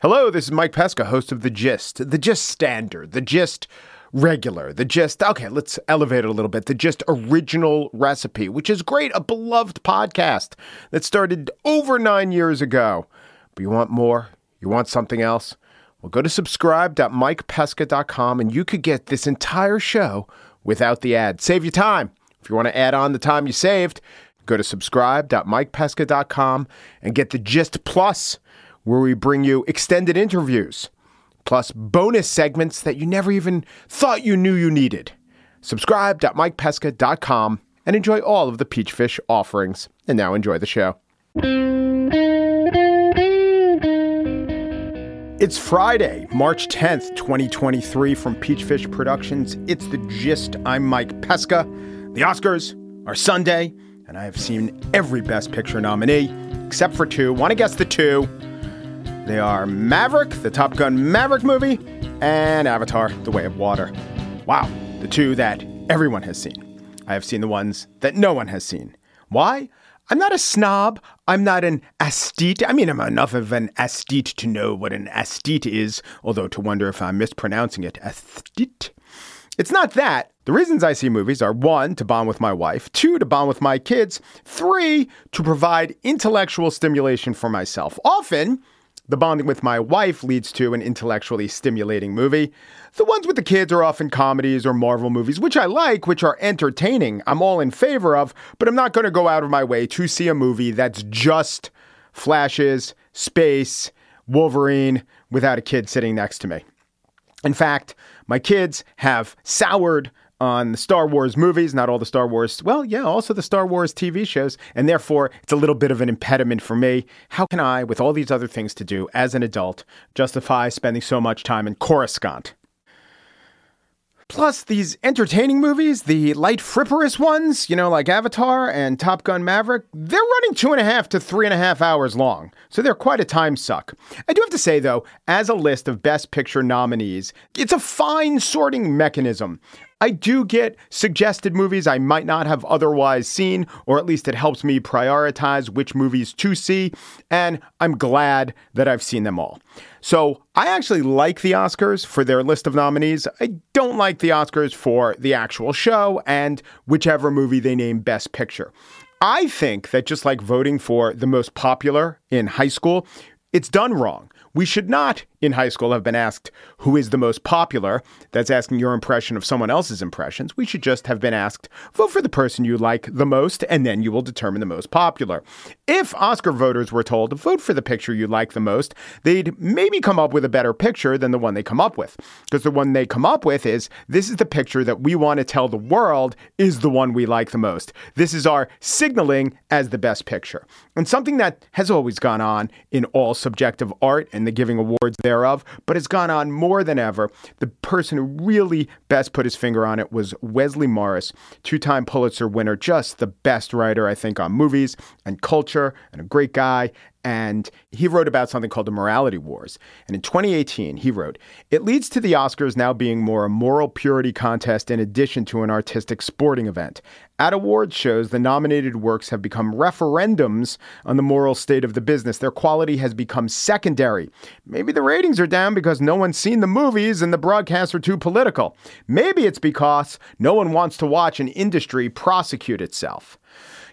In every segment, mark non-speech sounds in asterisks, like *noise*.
Hello, this is Mike Pesca, host of The Gist, The Gist Standard, The Gist Regular, The Gist. Okay, let's elevate it a little bit. The Gist Original Recipe, which is great, a beloved podcast that started over nine years ago. But you want more? You want something else? Well, go to subscribe.mikepesca.com and you could get this entire show without the ad. Save you time. If you want to add on the time you saved, go to subscribe.mikepesca.com and get the Gist Plus where we bring you extended interviews, plus bonus segments that you never even thought you knew you needed. Subscribe.mikepesca.com and enjoy all of the Peachfish offerings. And now enjoy the show. It's Friday, March 10th, 2023, from Peachfish Productions. It's the gist. I'm Mike Pesca. The Oscars are Sunday, and I have seen every Best Picture nominee except for two. Want to guess the two? They are Maverick, the Top Gun Maverick movie, and Avatar, The Way of Water. Wow, the two that everyone has seen. I have seen the ones that no one has seen. Why? I'm not a snob. I'm not an aesthete. I mean, I'm enough of an aesthete to know what an aesthete is, although to wonder if I'm mispronouncing it. Aesthete. It's not that. The reasons I see movies are one, to bond with my wife, two, to bond with my kids, three, to provide intellectual stimulation for myself. Often, the bonding with my wife leads to an intellectually stimulating movie. The ones with the kids are often comedies or Marvel movies, which I like, which are entertaining. I'm all in favor of, but I'm not going to go out of my way to see a movie that's just flashes, space, Wolverine without a kid sitting next to me. In fact, my kids have soured on the Star Wars movies, not all the Star Wars, well, yeah, also the Star Wars TV shows, and therefore it's a little bit of an impediment for me. How can I, with all these other things to do as an adult, justify spending so much time in Coruscant? Plus, these entertaining movies, the light fripperous ones, you know, like Avatar and Top Gun Maverick, they're running two and a half to three and a half hours long. So they're quite a time suck. I do have to say, though, as a list of Best Picture nominees, it's a fine sorting mechanism. I do get suggested movies I might not have otherwise seen, or at least it helps me prioritize which movies to see, and I'm glad that I've seen them all. So I actually like the Oscars for their list of nominees. I don't like the Oscars for the actual show and whichever movie they name Best Picture. I think that just like voting for the most popular in high school, it's done wrong. We should not, in high school, have been asked who is the most popular. That's asking your impression of someone else's impressions. We should just have been asked, vote for the person you like the most, and then you will determine the most popular. If Oscar voters were told to vote for the picture you like the most, they'd maybe come up with a better picture than the one they come up with. Because the one they come up with is this is the picture that we want to tell the world is the one we like the most. This is our signaling as the best picture. And something that has always gone on in all subjective art and the giving awards thereof, but it's gone on more than ever. The person who really best put his finger on it was Wesley Morris, two time Pulitzer winner, just the best writer, I think, on movies and culture, and a great guy. And he wrote about something called the morality wars. And in 2018, he wrote, It leads to the Oscars now being more a moral purity contest in addition to an artistic sporting event. At awards shows, the nominated works have become referendums on the moral state of the business. Their quality has become secondary. Maybe the ratings are down because no one's seen the movies and the broadcasts are too political. Maybe it's because no one wants to watch an industry prosecute itself.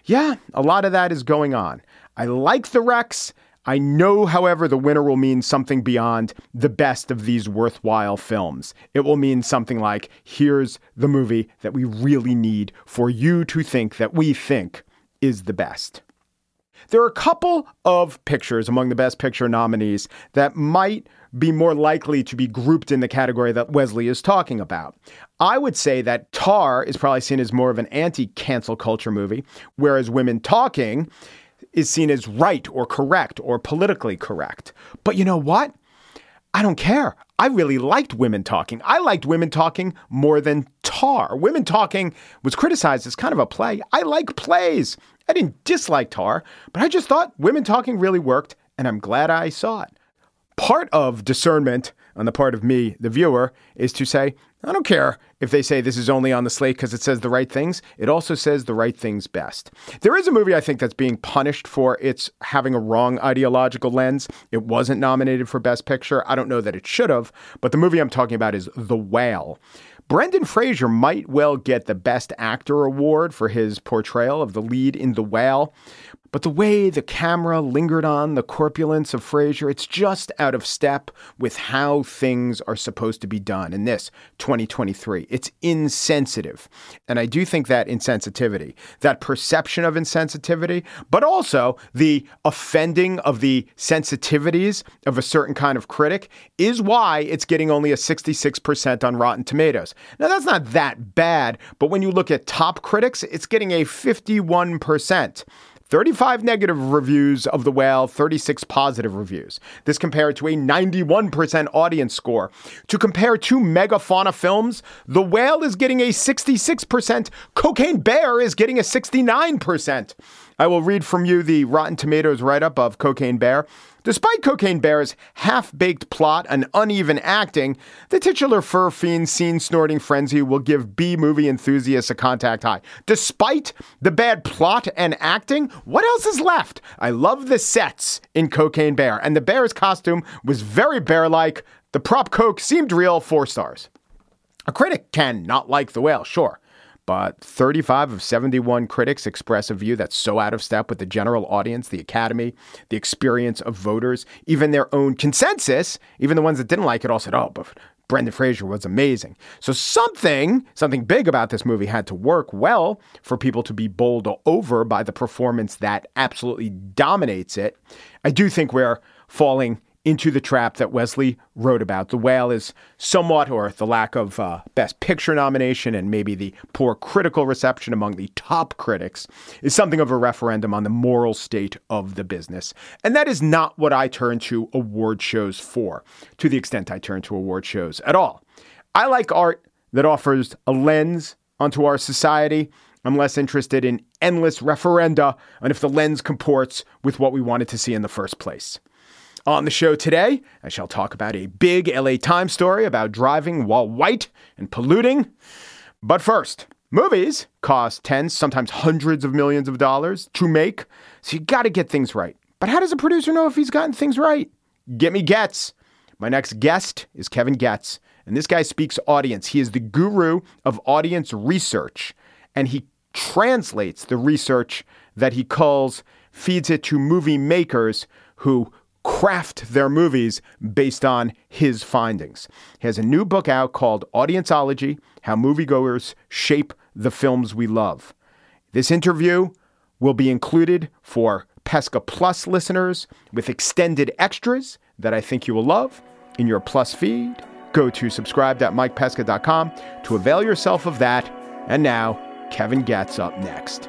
Yeah, a lot of that is going on. I like the Rex. I know, however, the winner will mean something beyond the best of these worthwhile films. It will mean something like here's the movie that we really need for you to think that we think is the best. There are a couple of pictures among the Best Picture nominees that might be more likely to be grouped in the category that Wesley is talking about. I would say that Tar is probably seen as more of an anti cancel culture movie, whereas Women Talking is seen as right or correct or politically correct. But you know what? I don't care. I really liked Women Talking. I liked Women Talking more than Tar. Women Talking was criticized as kind of a play. I like plays. I didn't dislike Tar, but I just thought Women Talking really worked, and I'm glad I saw it. Part of discernment on the part of me, the viewer, is to say, I don't care if they say this is only on the slate because it says the right things. It also says the right things best. There is a movie I think that's being punished for its having a wrong ideological lens. It wasn't nominated for Best Picture. I don't know that it should have, but the movie I'm talking about is The Whale. Brendan Fraser might well get the Best Actor award for his portrayal of the lead in The Whale. But the way the camera lingered on the corpulence of Fraser, it's just out of step with how things are supposed to be done in this 2023. It's insensitive. And I do think that insensitivity, that perception of insensitivity, but also the offending of the sensitivities of a certain kind of critic is why it's getting only a 66% on Rotten Tomatoes. Now, that's not that bad, but when you look at top critics, it's getting a 51%. 35 negative reviews of The Whale, 36 positive reviews. This compared to a 91% audience score. To compare two megafauna films, The Whale is getting a 66%, Cocaine Bear is getting a 69%. I will read from you the Rotten Tomatoes write up of Cocaine Bear. Despite Cocaine Bear's half baked plot and uneven acting, the titular fur fiend scene snorting frenzy will give B movie enthusiasts a contact high. Despite the bad plot and acting, what else is left? I love the sets in Cocaine Bear, and the bear's costume was very bear like. The prop coke seemed real, four stars. A critic can not like the whale, sure but 35 of 71 critics express a view that's so out of step with the general audience, the academy, the experience of voters, even their own consensus, even the ones that didn't like it all said, oh, but Brendan Fraser was amazing. So something, something big about this movie had to work well for people to be bowled over by the performance that absolutely dominates it. I do think we're falling into the trap that Wesley wrote about. The Whale is somewhat, or the lack of uh, Best Picture nomination and maybe the poor critical reception among the top critics, is something of a referendum on the moral state of the business. And that is not what I turn to award shows for, to the extent I turn to award shows at all. I like art that offers a lens onto our society. I'm less interested in endless referenda and if the lens comports with what we wanted to see in the first place. On the show today, I shall talk about a big LA Times story about driving while white and polluting. But first, movies cost tens, sometimes hundreds of millions of dollars to make, so you got to get things right. But how does a producer know if he's gotten things right? Get me Goetz. My next guest is Kevin Goetz, and this guy speaks audience. He is the guru of audience research, and he translates the research that he calls, feeds it to movie makers who craft their movies based on his findings. He has a new book out called Audienceology How Moviegoers Shape the Films We Love. This interview will be included for Pesca Plus listeners with extended extras that I think you will love in your Plus feed. Go to subscribe.mikepesca.com to avail yourself of that. And now, Kevin Goetz up next.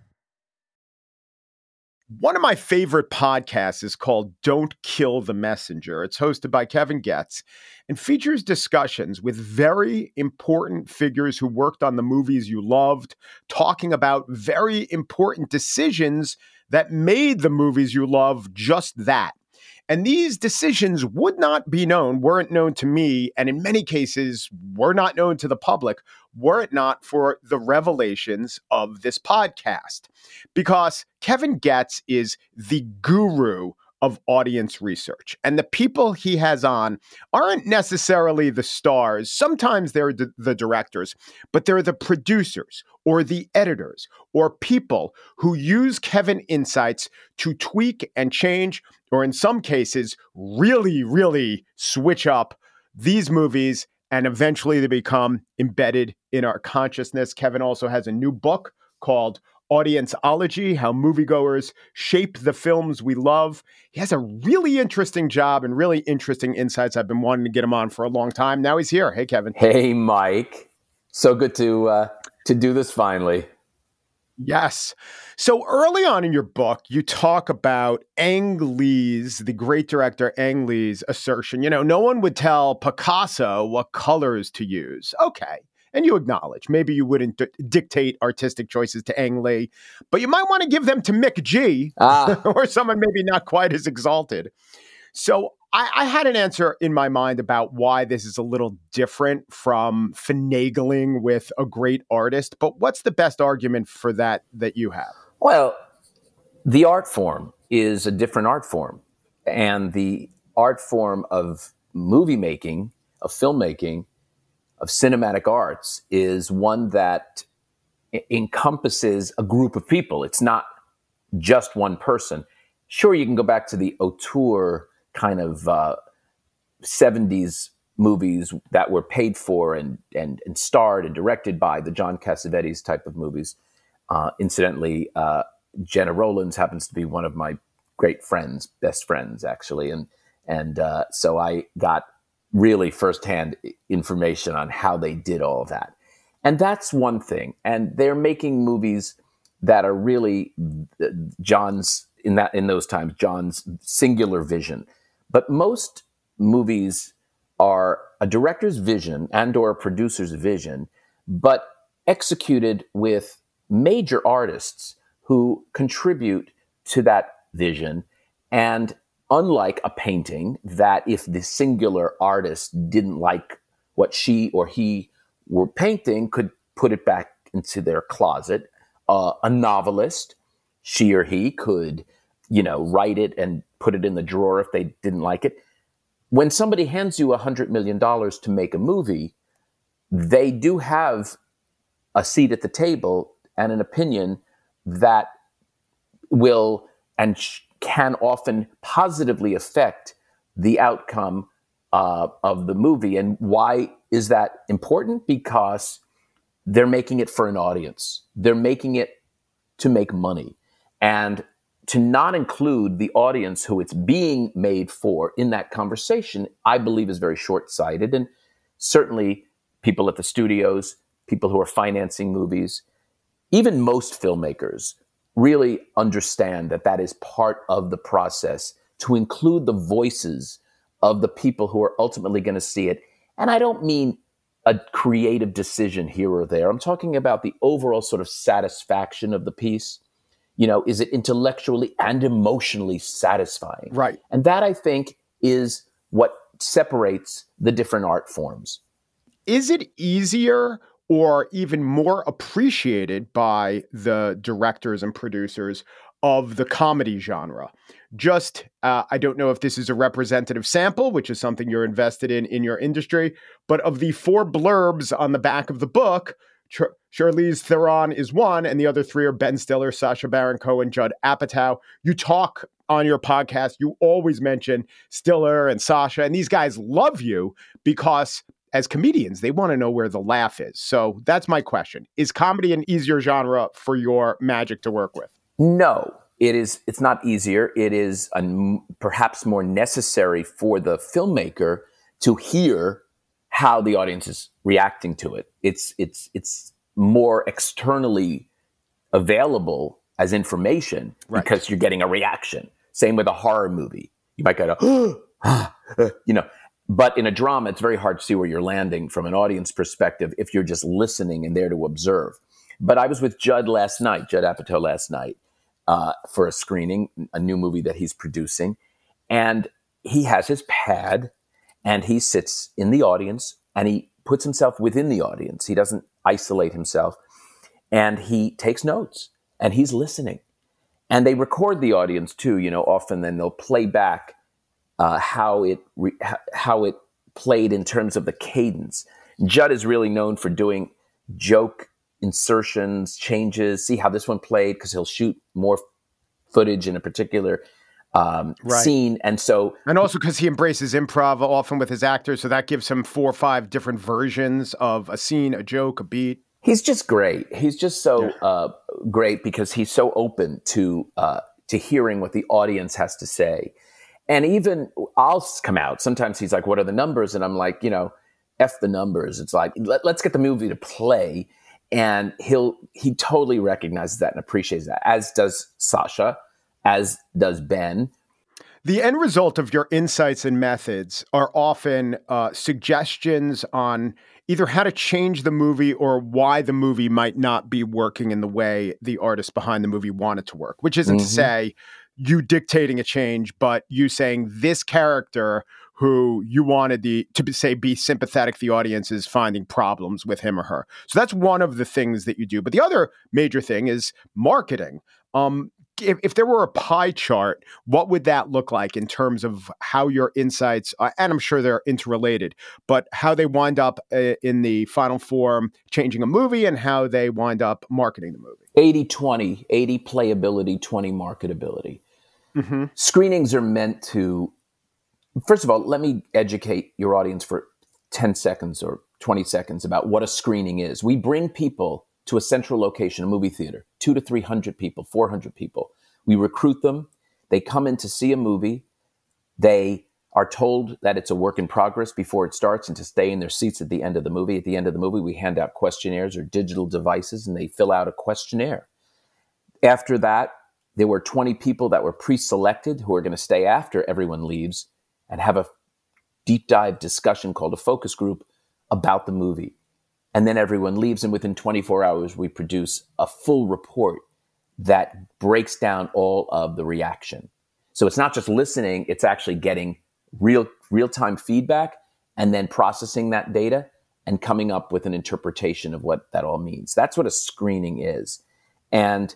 One of my favorite podcasts is called Don't Kill the Messenger. It's hosted by Kevin Goetz and features discussions with very important figures who worked on the movies you loved, talking about very important decisions that made the movies you love just that. And these decisions would not be known, weren't known to me, and in many cases were not known to the public, were it not for the revelations of this podcast. Because Kevin Goetz is the guru of audience research. And the people he has on aren't necessarily the stars. Sometimes they're the, the, directors, but they're the producers or the editors or people who use Kevin Insights to tweak and change, or in some cases, really, really switch up these movies. And eventually they become embedded in our consciousness. Kevin also has a new book called Audienceology, how moviegoers shape the films we love. He has a really interesting job and really interesting insights. I've been wanting to get him on for a long time. Now he's here. Hey, Kevin. Hey, Mike. So good to uh, to do this finally. Yes. So early on in your book, you talk about Ang Lee's, the great director Ang Lee's assertion. You know, no one would tell Picasso what colors to use. Okay and you acknowledge maybe you wouldn't d- dictate artistic choices to Ang Lee, but you might want to give them to McG ah. *laughs* or someone maybe not quite as exalted. So I, I, had an answer in my mind about why this is a little different from finagling with a great artist. But what's the best argument for that that you have? Well, the art form is a different art form, and the art form of movie making, of filmmaking, of cinematic arts is one that encompasses a group of people. It's not just one person. Sure, you can go back to the auteur kind of uh, 70s movies that were paid for and, and, and starred and directed by the John Cassavetes type of movies. Uh, incidentally, uh, Gena Rowlands happens to be one of my great friends, best friends actually, and and uh, so I got really firsthand information on how they did all of that. And that's one thing. And they're making movies that are really John's in that in those times John's singular vision. But most movies are a director's vision and or a producer's vision, but executed with major artists who contribute to that vision. And unlike a painting that if the singular artist didn't like what she or he were painting could put it back into their closet uh, a novelist she or he could you know write it and put it in the drawer if they didn't like it when somebody hands you a hundred million dollars to make a movie they do have a seat at the table and an opinion that will and sh- can often positively affect the outcome uh, of the movie. And why is that important? Because they're making it for an audience, they're making it to make money. And to not include the audience who it's being made for in that conversation, I believe is very short sighted. And certainly, people at the studios, people who are financing movies, even most filmmakers really understand that that is part of the process to include the voices of the people who are ultimately going to see it. And I don't mean a creative decision here or there. I'm talking about the overall sort of satisfaction of the piece. You know, is it intellectually and emotionally satisfying? Right. And that I think is what separates the different art forms. Is it easier or even more appreciated by the directors and producers of the comedy genre. Just, uh, I don't know if this is a representative sample, which is something you're invested in in your industry, but of the four blurbs on the back of the book, Char- Charlize Theron is one, and the other three are Ben Stiller, Sacha Baron Cohen, Judd Apatow. You talk on your podcast, you always mention Stiller and Sacha, and these guys love you because as comedians, they want to know where the laugh is. So that's my question. Is comedy an easier genre for your magic to work with? No, it is it's not easier. It is perhaps more necessary for the filmmaker to hear how the audience is reacting to it. It's it's it's more externally available as information Right. because you're getting a reaction. Same with a horror movie. You might go, *gasps* you know, but in a drama, it's very hard to see where you're landing from an audience perspective if you're just listening and there to observe. But I was with Judd last night, Judd Apatow last night, uh, for a screening, a new movie that he's producing. And he has his pad and he sits in the audience and he puts himself within the audience. He doesn't isolate himself and he takes notes and he's listening. And they record the audience too, you know, often then they'll play back uh, how it re- how it played in terms of the cadence. Judd is really known for doing joke insertions, changes. See how this one played because he'll shoot more footage in a particular um, Right. scene, and so And also because he embraces improv often with his actors, so that gives him four or five different versions of a scene, a joke, a beat. he's just great. He's just so uh, great because he's so open to uh, to hearing what the audience has to say. And even I'll come out. Sometimes he's like, "What are the numbers?" And I'm like, you know, f the numbers. It's like Let, let's get the movie to play. And he'll he totally recognizes that and appreciates that, as does Sacha, as does Ben. The end result of your insights and methods are often uh, suggestions on either how to change the movie or why the movie might not be working in the way the artist behind the movie wanted to work, which isn't to Mhm. say you dictating a change, but you saying this character who you wanted the to be, say be sympathetic the audience is finding problems with him or her. So that's one of the things that you do. But the other major thing is marketing. Um, if, if there were a pie chart, what would that look like in terms of how your insights, uh, and I'm sure they're interrelated, but how they wind up uh, in the final form changing a movie and how they wind up marketing the movie? 80 20, 80 playability, 20 marketability. Mm-hmm. Screenings are meant to, first of all, let me educate your audience for 10 seconds or 20 seconds about what a screening is. We bring people to a central location, a movie theater, two to 300 people, 400 people. We recruit them. They come in to see a movie. They are told that it's a work in progress before it starts and to stay in their seats at the end of the movie. At the end of the movie, we hand out questionnaires or digital devices and they fill out a questionnaire. After that, there were 20 people that were pre selected who are going to stay after everyone leaves and have a deep dive discussion called a focus group about the movie. And then everyone leaves, and within 24 hours, we produce a full report that breaks down all of the reaction. So it's not just listening, it's actually getting real real time feedback and then processing that data and coming up with an interpretation of what that all means. That's what a screening is. And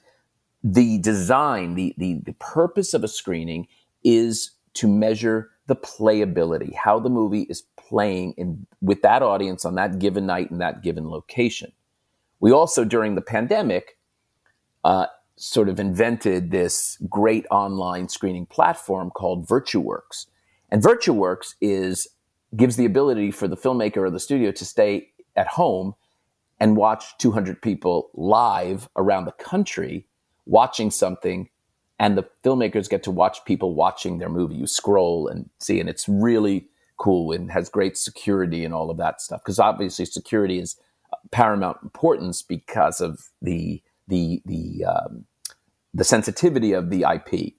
the design, the, the, the purpose of a screening is to measure the playability, how the movie is playing in, with that audience on that given night in that given location. We also, during the pandemic, uh, sort of invented this great online screening platform called VirtuWorks. And VirtuWorks is gives the ability for the filmmaker or the studio to stay at home and watch 200 people live around the country watching something and the filmmakers get to watch people watching their movie you scroll and see and it's really cool and has great security and all of that stuff because obviously security is paramount importance because of the the the um, the sensitivity of the IP.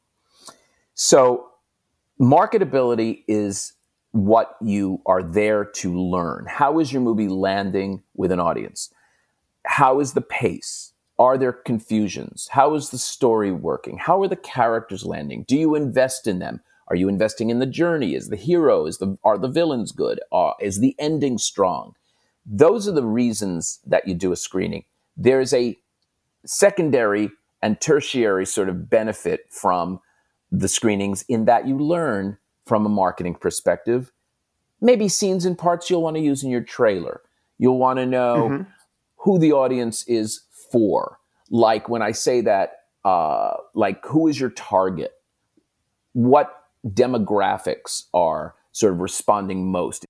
So marketability is what you are there to learn. How is your movie landing with an audience? How is the pace? Are there confusions? How is the story working? How are the characters landing? Do you invest in them? Are you investing in the journey? Is the hero? Is the are the villains good? Uh, is the ending strong? Those are the reasons that you do a screening. There's a secondary and tertiary sort of benefit from the screenings in that you learn from a marketing perspective. Maybe scenes and parts you'll want to use in your trailer. You'll want to know who the audience is for. Like when I say that, uh, like who is your target? What demographics are sort of responding most?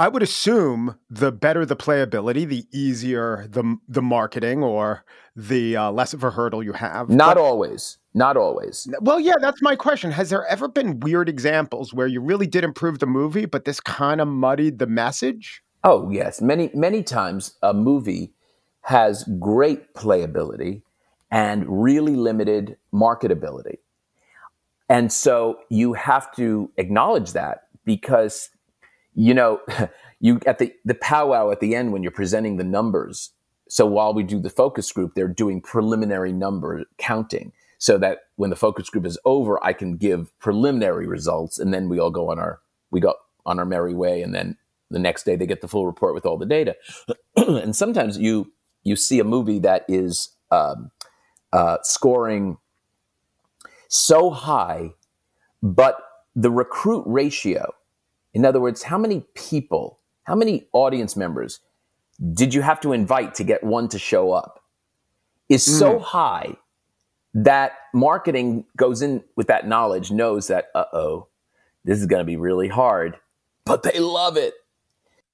I would assume the better the playability, the easier the the marketing, or the uh, less of a hurdle you have. Not But- always. Not always. Well, yeah, that's my question. Has there ever been weird examples where you really did improve the movie, but this kind of muddied the message? Oh, yes. Many, many times a movie has great playability and really limited marketability. And so you have to acknowledge that because, you know, *laughs* you at the, the powwow at the end when you're presenting the numbers. So while we do the focus group, they're doing preliminary number counting so that when the focus group is over, I can give preliminary results and then we all go on our, we go on our merry way. And then the next day they get the full report with all the data. *clears throat* and sometimes you, you see a movie that is um, uh, scoring so high, but the recruit ratio, in other words, how many people, how many audience members did you have to invite to get one to show up, is mm. so high that marketing goes in with that knowledge, knows that, uh oh, this is going to be really hard, but they love it.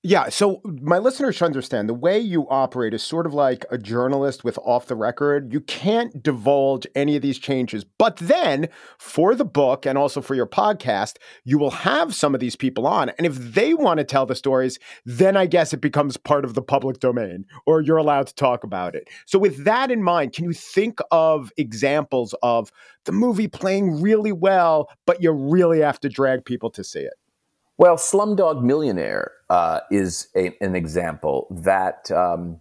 Yeah. So my listeners should understand the way you operate is sort of like a journalist with off the record. You can't divulge any of these changes. But then for the book and also for your podcast, you will have some of these people on. And if they want to tell the stories, then I guess it becomes part of the public domain or you're allowed to talk about it. So with that in mind, can you think of examples of the movie playing really well, but you really have to drag people to see it? Well, Slumdog Millionaire uh, is a, an example that um,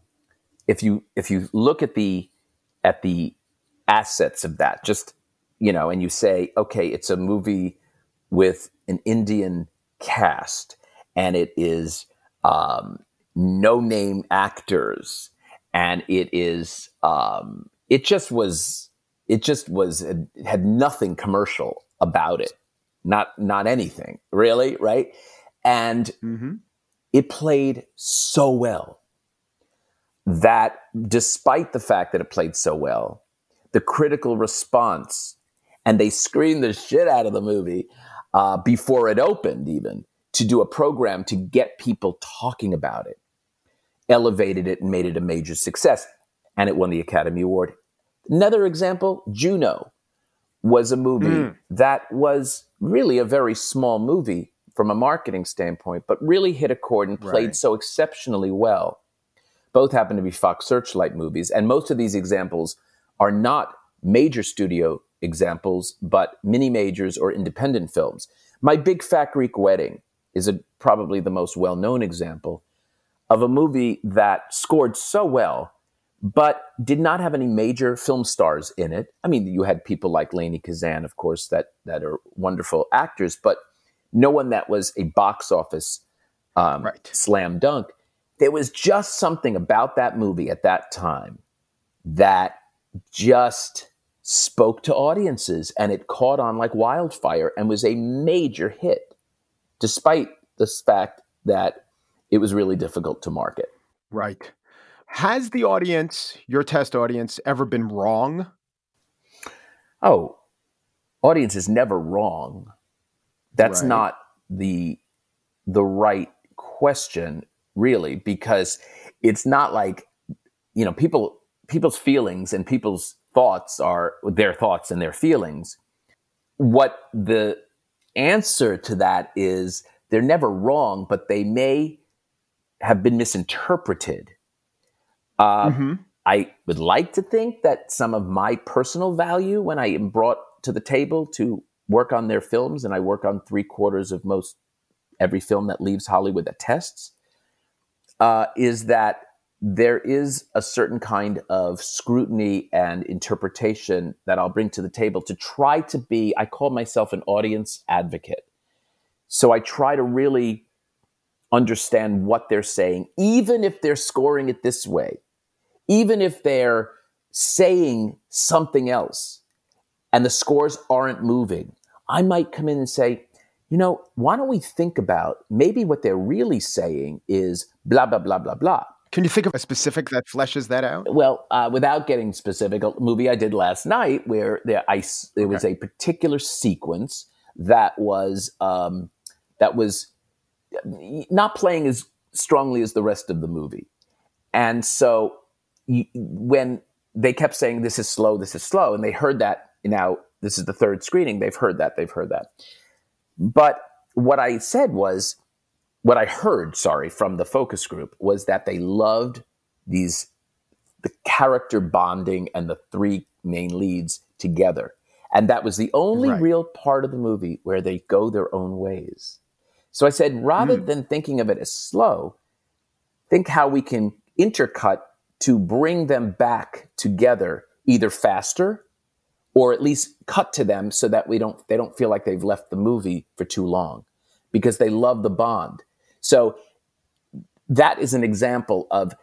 if you if you look at the at the assets of that, just you know, and you say, okay, it's a movie with an Indian cast, and it is um, no name actors, and it is um, it just was it just was had nothing commercial about it not not anything really, right? And mm-hmm. it played so well that despite the fact that it played so well, the critical response and they screened the shit out of the movie uh, before it opened, even to do a program to get people talking about it, elevated it and made it a major success, and it won the Academy Award. Another example, Juno was a movie mm. that was really a very small movie from a marketing standpoint, but really hit a chord and played right. so exceptionally well. Both happen to be Fox Searchlight movies, and most of these examples are not major studio examples, but mini majors or independent films. My Big Fat Greek Wedding is a, probably the most well known example of a movie that scored so well but did not have any major film stars in it. I mean, you had people like Lainie Kazan, of course, that that are wonderful actors, but no one that was a box office um, right. slam dunk. There was just something about that movie at that time that just spoke to audiences, and it caught on like wildfire and was a major hit, despite the fact that it was really difficult to market. Right. Has the audience, your test audience, ever been wrong? Oh, audience is never wrong. That's right. not the the right question, really, because it's not like you know people people's feelings and people's thoughts are their thoughts and their feelings. What the answer to that is they're never wrong, but they may have been misinterpreted uh, mm-hmm. I would like to think that some of my personal value when I am brought to the table to work on their films, and I work on three quarters of most every film that leaves Hollywood that tests, uh, is that there is a certain kind of scrutiny and interpretation that I'll bring to the table to try to be, I call myself an audience advocate. So I try to really understand what they're saying, even if they're scoring it this way, even if they're saying something else and the scores aren't moving. I might come in and say, you know, why don't we think about maybe what they're really saying is blah, blah, blah, blah, blah. Can you think of a specific that fleshes that out? Well, uh, without getting specific, a movie I did last night where there, I, there was a particular sequence that was um, that was not playing as strongly as the rest of the movie. And so you, when they kept saying, this is slow, this is slow, and they heard that now, this is the third screening, they've heard that, they've heard that. But what I said was, what I heard, sorry, from the focus group was that they loved these, the character bonding and the three main leads together. And that was the only Right. real part of the movie where they go their own ways. So I said, rather Hmm. than thinking of it as slow, think how we can intercut to bring them back together either faster or at least cut to them so that we don't they don't feel like they've left the movie for too long because they love the bond. So that is an example of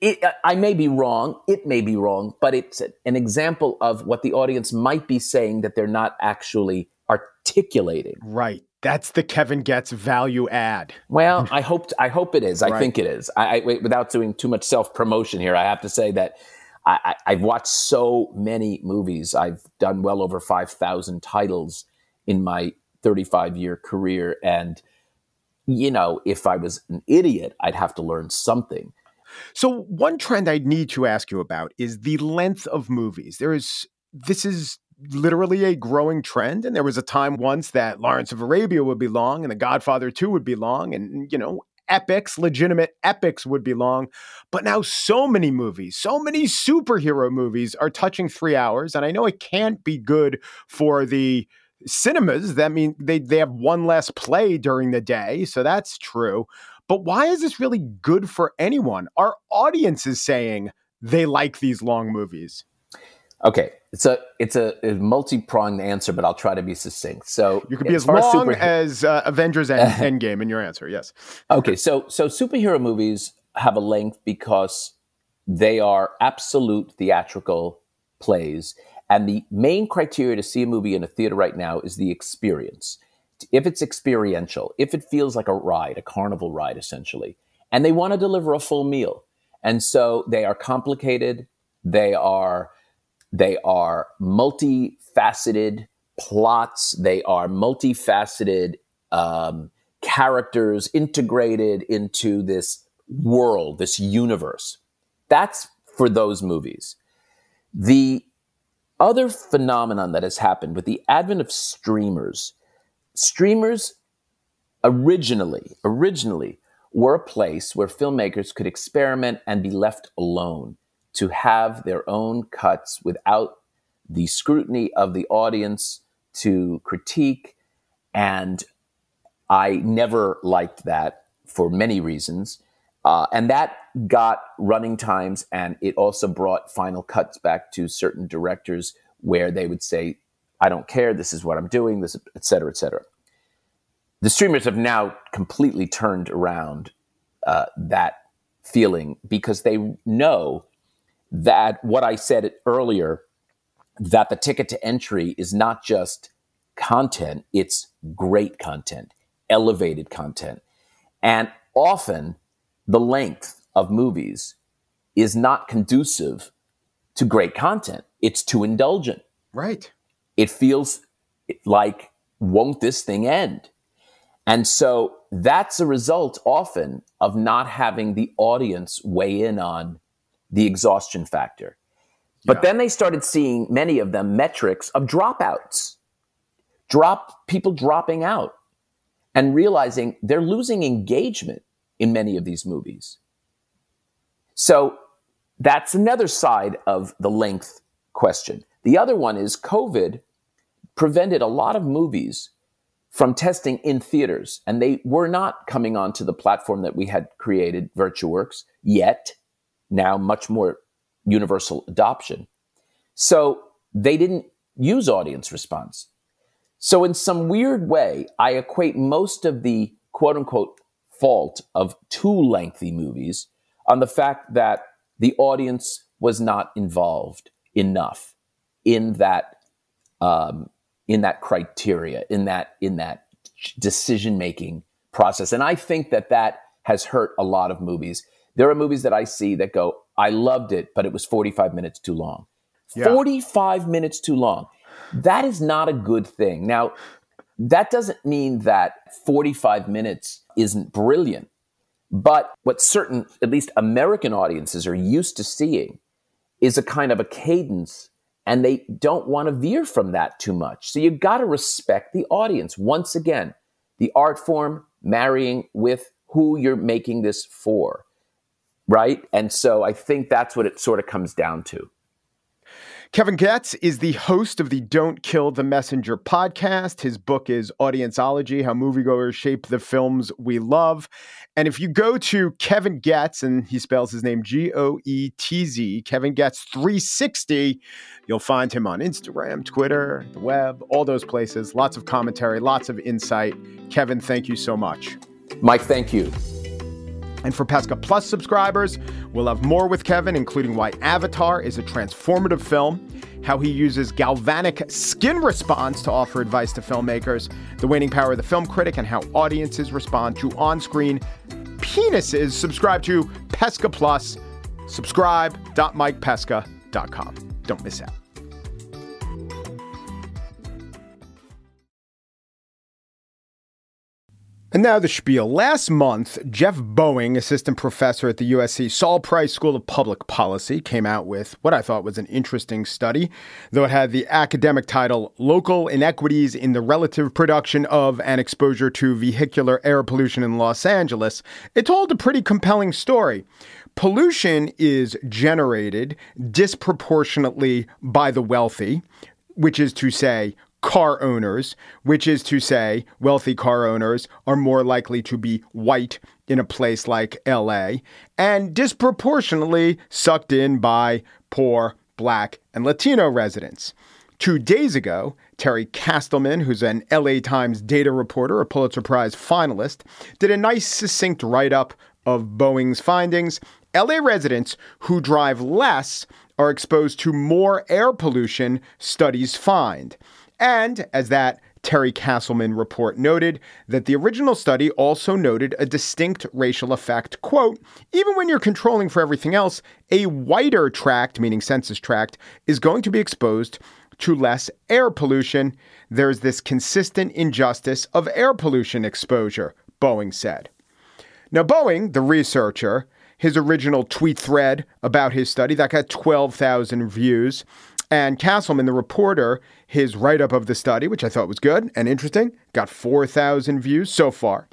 it, I may be wrong, it may be wrong, but it's an example of what the audience might be saying that they're not actually articulating. Right. That's the Kevin Goetz value add. Well, I hope I hope it is. I Right. think it is. I, I wait, without doing too much self promotion here, I have to say that I, I, I've watched so many movies. I've done well over five thousand titles in my thirty five year career, and you know, if I was an idiot, I'd have to learn something. So one trend I need to ask you about is the length of movies. There is this is literally a growing trend and there was a time once that Lawrence of Arabia would be long and The Godfather 2 would be long and mm, you know epics, legitimate epics would be long. But now so many movies, so many superhero movies are touching 3 hours and I know it can't be good for the cinemas that mean they they have one less play during the day, so that's true. But why is this really good for anyone? Our audience is saying they like these long movies. Okay, it's a it's a, a multi pronged answer, but I'll try to be succinct. So You could be as far long super- as uh, Avengers End, *laughs* Endgame in your answer. Yes. Okay, so so superhero movies have a length because they are absolute theatrical plays, and the main criteria to see a movie in a theater right now is the experience. If it's experiential, if it feels like a ride, a carnival ride, essentially, and they want to deliver a full meal, and so they are complicated, they are they are multifaceted plots, they are multifaceted um, characters integrated into this world, this universe. That's for those movies. The other phenomenon that has happened with the advent of streamers, streamers originally, originally were a place where filmmakers could experiment and be left alone to have their own cuts without the scrutiny of the audience to critique and I never liked that for many reasons. Uh, and that got running times, and it also brought final cuts back to certain directors where they would say, I don't care, this is what I'm doing, this, et cetera, et cetera. The streamers have now completely turned around uh, that feeling because they know that what I said earlier, that the ticket to entry is not just content, it's great content elevated content. And often the length of movies is not conducive to great content. It's too indulgent. Right. It feels like, won't this thing end? And so that's a result often of not having the audience weigh in on the exhaustion factor. But Yeah. then they started seeing many of them metrics of dropouts, drop people dropping out and realizing they're losing engagement in many of these movies. So that's another side of the length question. The other one is COVID prevented a lot of movies from testing in theaters, and they were not coming onto the platform that we had created, VirtueWorks, yet. Now, much more universal adoption. So they didn't use audience response. So, in some weird way, I equate most of the quote unquote fault of too lengthy movies on the fact that the audience was not involved enough in that um, in that criteria, in that in that decision making process. And I think that that has hurt a lot of movies. There are movies that I see that go, I loved it, but it was 45 minutes too long. Yeah. 45 minutes too long. That is not a good thing. Now, that doesn't mean that 45 minutes isn't brilliant. But what certain, at least American audiences, are used to seeing is a kind of a cadence, and they don't want to veer from that too much. So you've got to respect the audience. Once again, the art form marrying with who you're making this for. Right? And so I think that's what it sort of comes down to. Kevin Goetz is the host of the Don't Kill the Messenger podcast. His book is Audienceology How Moviegoers Shape the Films We Love. And if you go to Kevin Goetz, and he spells his name G O E T Z, Kevin Goetz 360, you'll find him on Instagram, Twitter, the web, all those places. Lots of commentary, lots of insight. Kevin, thank you so much. Mike, thank you. And for Pesca Plus subscribers, we'll have more with Kevin, including why Avatar is a transformative film, how he uses galvanic skin response to offer advice to filmmakers, the waning power of the film critic, and how audiences respond to on screen penises. Subscribe to Pesca Plus. Subscribe.mikepesca.com. Don't miss out. And now the spiel. Last month, Geoff Boeing, assistant professor at the USC Sol Price School of Public Policy, came out with what I thought was an interesting study, though it had the academic title Local Inequities in the Relative Production of and Exposure to Vehicular Air Pollution in Los Angeles. It told a pretty compelling story. Pollution is generated disproportionately by the wealthy, which is to say, car owners, which is to say, wealthy car owners are more likely to be white in a place like LA, and disproportionately sucked in by poor black and Latino residents. Two days ago, Terry Castleman, who's an LA Times data reporter, a Pulitzer Prize finalist, did a nice, succinct write up of Boeing's findings. LA residents who drive less are exposed to more air pollution, studies find. And as that Terry Castleman report noted, that the original study also noted a distinct racial effect. Quote, even when you're controlling for everything else, a whiter tract, meaning census tract, is going to be exposed to less air pollution. There's this consistent injustice of air pollution exposure, Boeing said. Now, Boeing, the researcher, his original tweet thread about his study that got 12,000 views. And Castleman, the reporter, his write up of the study, which I thought was good and interesting, got 4,000 views so far.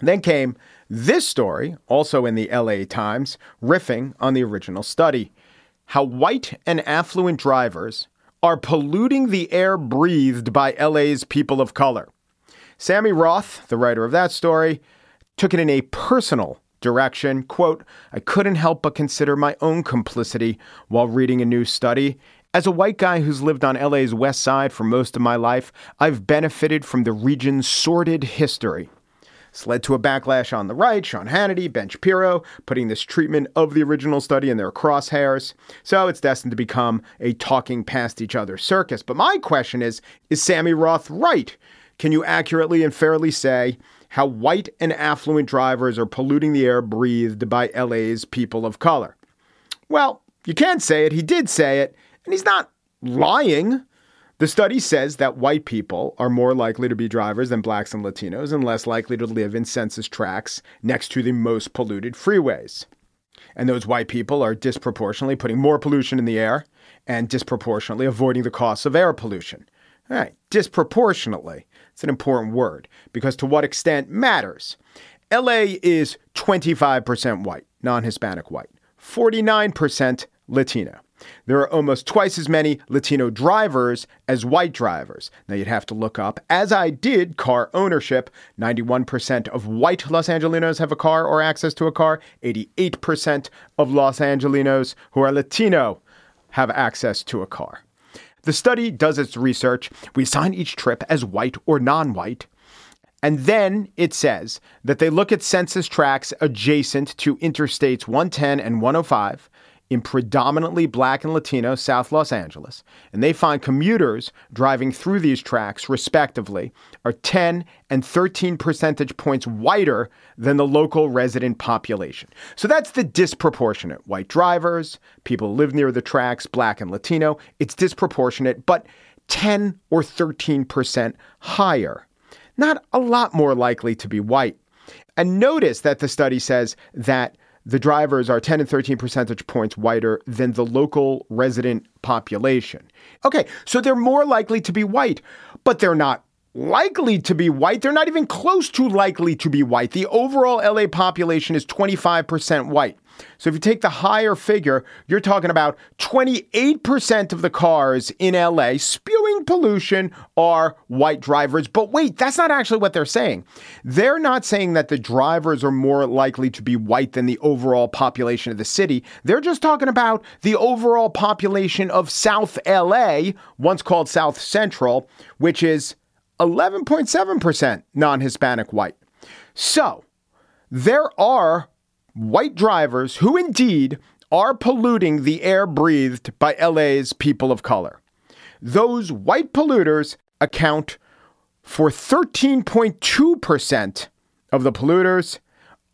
Then came this story, also in the LA Times, riffing on the original study how white and affluent drivers are polluting the air breathed by LA's people of color. Sammy Roth, the writer of that story, took it in a personal direction. Quote, I couldn't help but consider my own complicity while reading a new study. As a white guy who's lived on LA's west side for most of my life, I've benefited from the region's sordid history. This led to a backlash on the right, Sean Hannity, Ben Shapiro, putting this treatment of the original study in their crosshairs. So it's destined to become a talking past each other circus. But my question is Is Sammy Roth right? Can you accurately and fairly say how white and affluent drivers are polluting the air breathed by LA's people of color? Well, you can't say it. He did say it. And he's not lying. The study says that white people are more likely to be drivers than blacks and Latinos and less likely to live in census tracts next to the most polluted freeways. And those white people are disproportionately putting more pollution in the air and disproportionately avoiding the costs of air pollution. All right, disproportionately. It's an important word because to what extent matters. LA is 25% white, non Hispanic white, 49% Latino. There are almost twice as many Latino drivers as white drivers. Now, you'd have to look up, as I did, car ownership. 91% of white Los Angelinos have a car or access to a car. 88% of Los Angelinos who are Latino have access to a car. The study does its research. We assign each trip as white or non white. And then it says that they look at census tracts adjacent to Interstates 110 and 105 in predominantly black and Latino South Los Angeles, and they find commuters driving through these tracks, respectively, are 10 and 13 percentage points whiter than the local resident population. So that's the disproportionate. White drivers, people live near the tracks, black and Latino, it's disproportionate, but 10 or 13 percent higher. Not a lot more likely to be white. And notice that the study says that the drivers are 10 and 13 percentage points whiter than the local resident population. Okay, so they're more likely to be white, but they're not likely to be white. They're not even close to likely to be white. The overall LA population is 25% white. So if you take the higher figure, you're talking about 28% of the cars in LA spewing pollution are white drivers. But wait, that's not actually what they're saying. They're not saying that the drivers are more likely to be white than the overall population of the city. They're just talking about the overall population of South LA, once called South Central, which is 11.7% non Hispanic white. So there are white drivers who indeed are polluting the air breathed by LA's people of color. Those white polluters account for 13.2% of the polluters.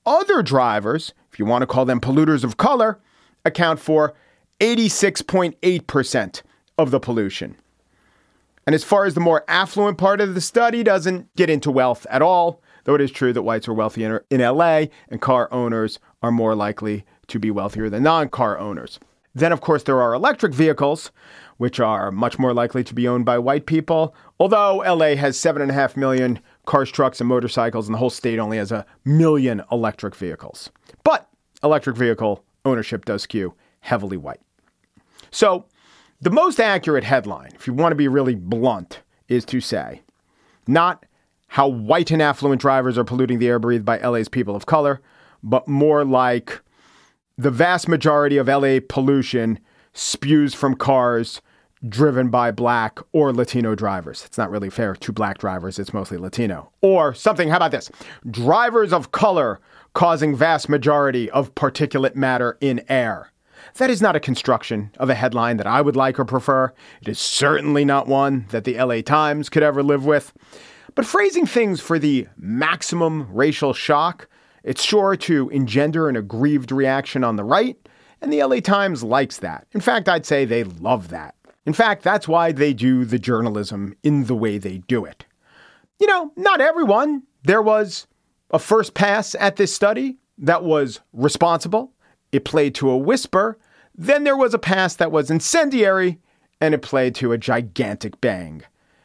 Other drivers, if you want to call them polluters of color, account for 86.8% of the pollution. And as far as the more affluent part of the study doesn't get into wealth at all, though it is true that whites are wealthy in, in LA and car owners are more likely to be wealthier than non car owners. Then, of course, there are electric vehicles, which are much more likely to be owned by white people. Although LA has 7.5 million cars, trucks, and motorcycles, and the whole state only has a million electric vehicles. But electric vehicle ownership does skew heavily white. So, the most accurate headline, if you want to be really blunt, is to say not how white and affluent drivers are polluting the air breathed by LA's people of color, but more like the vast majority of LA pollution spews from cars driven by black or Latino drivers. It's not really fair to black drivers, it's mostly Latino. Or something, how about this? Drivers of color causing vast majority of particulate matter in air. That is not a construction of a headline that I would like or prefer. It is certainly not one that the LA Times could ever live with. But phrasing things for the maximum racial shock, it's sure to engender an aggrieved reaction on the right, and the LA Times likes that. In fact, I'd say they love that. In fact, that's why they do the journalism in the way they do it. You know, not everyone. There was a first pass at this study that was responsible it played to a whisper. Then there was a pass that was incendiary, and it played to a gigantic bang.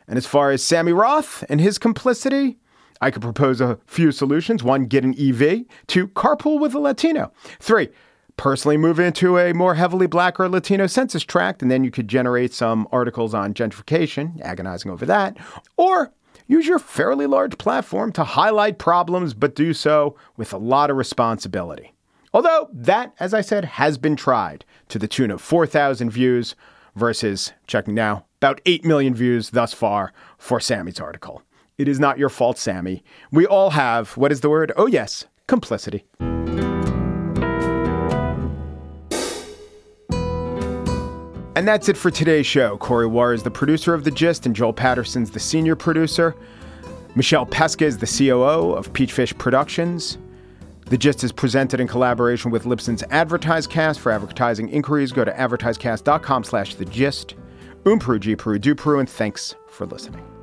And as far as Sammy Roth and his complicity, I could propose a few solutions. One, get an EV. Two, carpool with a Latino. Three, personally move into a more heavily black or Latino census tract, and then you could generate some articles on gentrification, agonizing over that. Or use your fairly large platform to highlight problems, but do so with a lot of responsibility. Although that, as I said, has been tried to the tune of 4,000 views versus, checking now, about 8 million views thus far for Sammy's article. It is not your fault, Sammy. We all have, what is the word? Oh, yes, complicity. And that's it for today's show. Corey Wara is the producer of The Gist, and Joel Patterson's the senior producer. Michelle Pesca is the COO of Peachfish Productions. The Gist is presented in collaboration with Libsyn's AdvertiseCast. For advertising inquiries, go to advertisecast.com slash the gist. Umpru, G Peru, Du Peru, and thanks for listening.